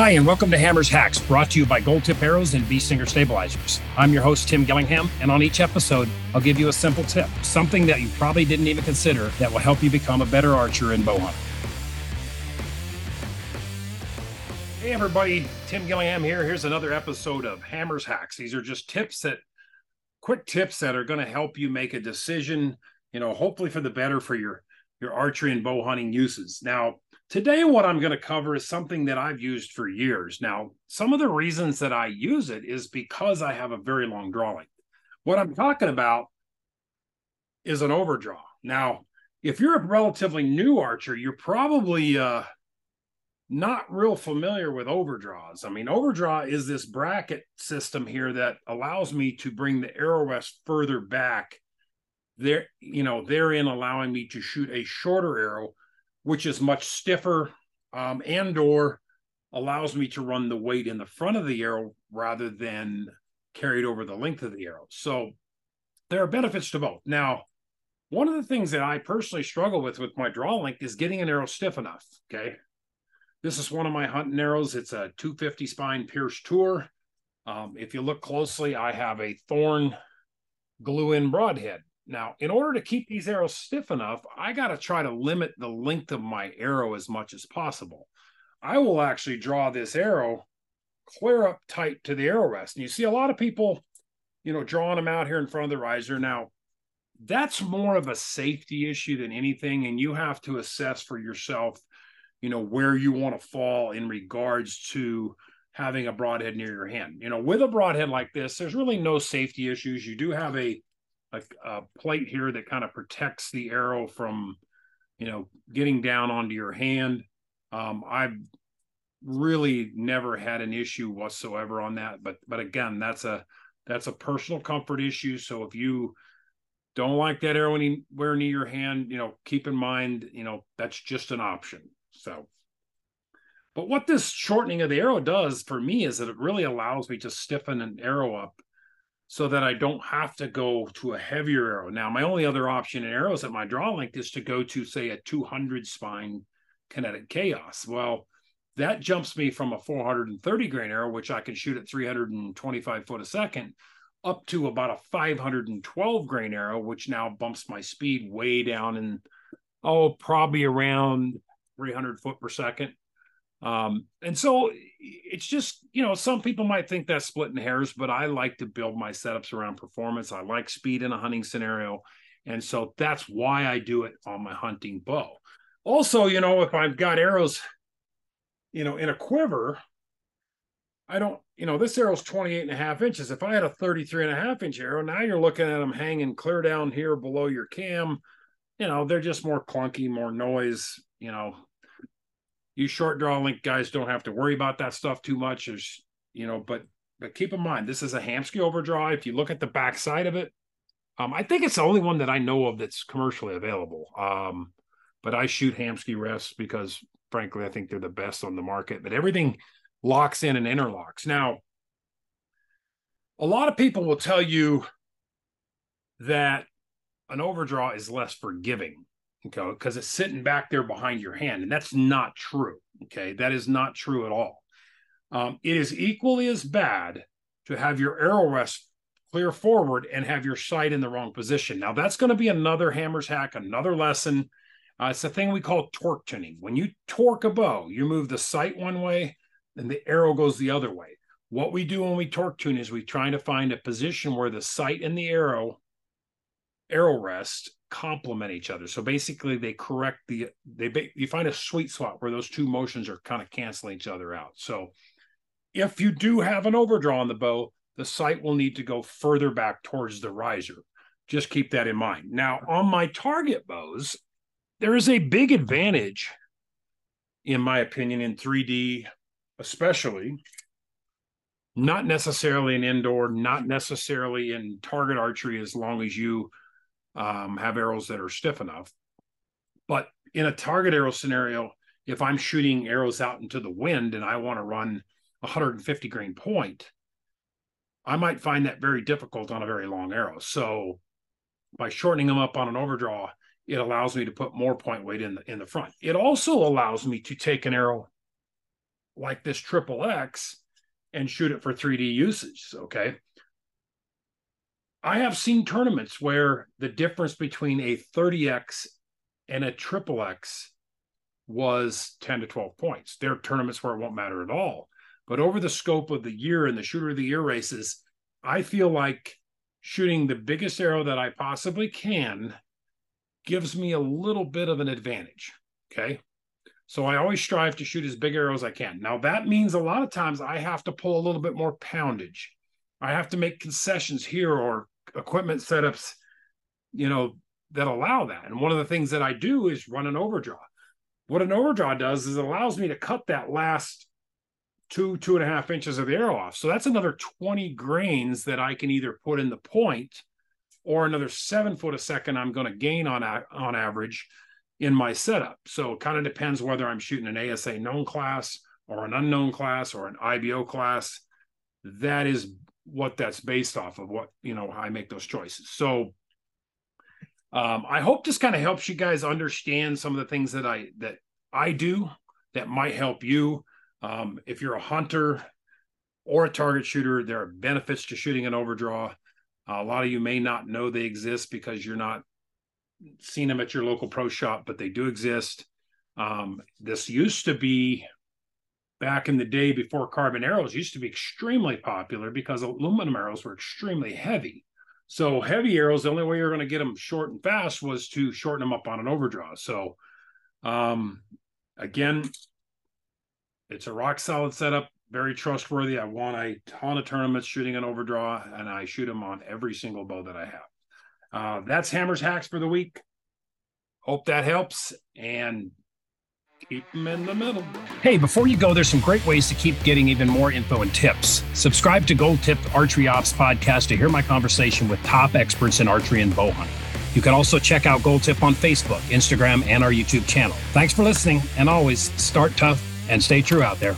Hi, and welcome to Hammers Hacks, brought to you by Gold Tip Arrows and Bee Stinger Stabilizers. I'm your host, Tim Gillingham, and on each episode, I'll give you a simple tip, something that you probably didn't even consider that will help you become a better archer and bow hunter. Hey, everybody, Tim Gillingham here. Here's another episode of Hammers Hacks. These are just tips that, quick tips that are going to help you make a decision, you know, hopefully for the better for your your archery and bow hunting uses. Now, Today, what I'm going to cover is something that I've used for years. Now, some of the reasons that I use it is because I have a very long draw length. What I'm talking about is an overdraw. Now, if you're a relatively new archer, you're probably uh, not real familiar with overdraws. I mean, overdraw is this bracket system here that allows me to bring the arrow rest further back. There, you know, therein allowing me to shoot a shorter arrow which is much stiffer um, and or allows me to run the weight in the front of the arrow rather than carried over the length of the arrow. So there are benefits to both. Now, one of the things that I personally struggle with with my draw length is getting an arrow stiff enough. Okay. This is one of my hunting arrows. It's a 250 spine Pierce Tour. Um, if you look closely, I have a thorn glue in broadhead. Now, in order to keep these arrows stiff enough, I got to try to limit the length of my arrow as much as possible. I will actually draw this arrow clear up tight to the arrow rest. And you see a lot of people, you know, drawing them out here in front of the riser. Now, that's more of a safety issue than anything. And you have to assess for yourself, you know, where you want to fall in regards to having a broadhead near your hand. You know, with a broadhead like this, there's really no safety issues. You do have a a, a plate here that kind of protects the arrow from, you know, getting down onto your hand. Um, I've really never had an issue whatsoever on that. But but again, that's a that's a personal comfort issue. So if you don't like that arrow anywhere near your hand, you know, keep in mind, you know, that's just an option. So but what this shortening of the arrow does for me is that it really allows me to stiffen an arrow up so that I don't have to go to a heavier arrow. Now, my only other option in arrows at my draw length is to go to, say, a 200 spine Kinetic Kaos. Well, that jumps me from a 430 grain arrow, which I can shoot at 325 foot a second, up to about a 512 grain arrow, which now bumps my speed way down and oh, probably around 300 foot per second. Um, and so it's just, you know, some people might think that's splitting hairs, but I like to build my setups around performance. I like speed in a hunting scenario. And so that's why I do it on my hunting bow. Also, you know, if I've got arrows, you know, in a quiver, I don't, you know, this arrow's 28 and a half inches. If I had a 33 and a half inch arrow, now you're looking at them hanging clear down here below your cam. You know, they're just more clunky, more noise, you know, you short draw length guys don't have to worry about that stuff too much. There's, you know, but but keep in mind this is a Hamskea overdraw. If you look at the back side of it, um, I think it's the only one that I know of that's commercially available. Um, but I shoot Hamskea rests because frankly, I think they're the best on the market. But everything locks in and interlocks. Now, a lot of people will tell you that an overdraw is less forgiving okay because it's sitting back there behind your hand and that's not true okay? That is not true at all. Um, it is equally as bad to have your arrow rest clear forward and have your sight in the wrong position. Now that's going to be another hammers hack another lesson. Uh, it's a thing we call torque tuning. When you torque a bow you move the sight one way and the arrow goes the other way. What we do when we torque tune is we try to find a position where the sight and the arrow arrow rest complement each other. So basically, they correct the they you find a sweet spot where those two motions are kind of canceling each other out. So if you do have an overdraw on the bow, the sight will need to go further back towards the riser. Just keep that in mind. Now, on my target bows, there is a big advantage, in my opinion, in 3D, especially. Not necessarily in indoor, not necessarily in target archery, as long as you um, have arrows that are stiff enough. But in a target arrow scenario, if I'm shooting arrows out into the wind and I want to run 150 grain point, I might find that very difficult on a very long arrow. So by shortening them up on an overdraw, it allows me to put more point weight in the in the front. It also allows me to take an arrow like this triple X and shoot it for 3D usage. Okay. I have seen tournaments where the difference between a 30X and a triple X was 10 to 12 points. There are tournaments where it won't matter at all. But over the scope of the year and the shooter of the year races, I feel like shooting the biggest arrow that I possibly can gives me a little bit of an advantage. Okay. So I always strive to shoot as big arrows as I can. Now that means a lot of times I have to pull a little bit more poundage. I have to make concessions here or equipment setups, you know, that allow that. And one of the things that I do is run an overdraw. What an overdraw does is it allows me to cut that last two, two and a half inches of the arrow off. So that's another 20 grains that I can either put in the point or another seven foot a second I'm going to gain on, on average in my setup. So it kind of depends whether I'm shooting an ASA known class or an unknown class or an IBO class. That is what that's based off of what, you know, how I make those choices. So um, I hope this kind of helps you guys understand some of the things that I that I do that might help you. Um, if you're a hunter or a target shooter, there are benefits to shooting an overdraw. Uh, a lot of you may not know they exist because you're not seeing them at your local pro shop, but they do exist. Um, this used to be back in the day before carbon arrows used to be extremely popular because aluminum arrows were extremely heavy. So heavy arrows, the only way you're going to get them short and fast was to shorten them up on an overdraw. So um, again, it's a rock solid setup, very trustworthy. I won a ton of tournaments shooting an overdraw, and I shoot them on every single bow that I have. Uh, that's Hammers Hacks for the week. Hope that helps and keep them in the middle. Hey, before you go, there's some great ways to keep getting even more info and tips. Subscribe to Gold Tip Archery Ops podcast to hear my conversation with top experts in archery and bow hunting. You can also check out Gold Tip on Facebook, Instagram, and our YouTube channel. Thanks for listening, and always start tough and stay true out there.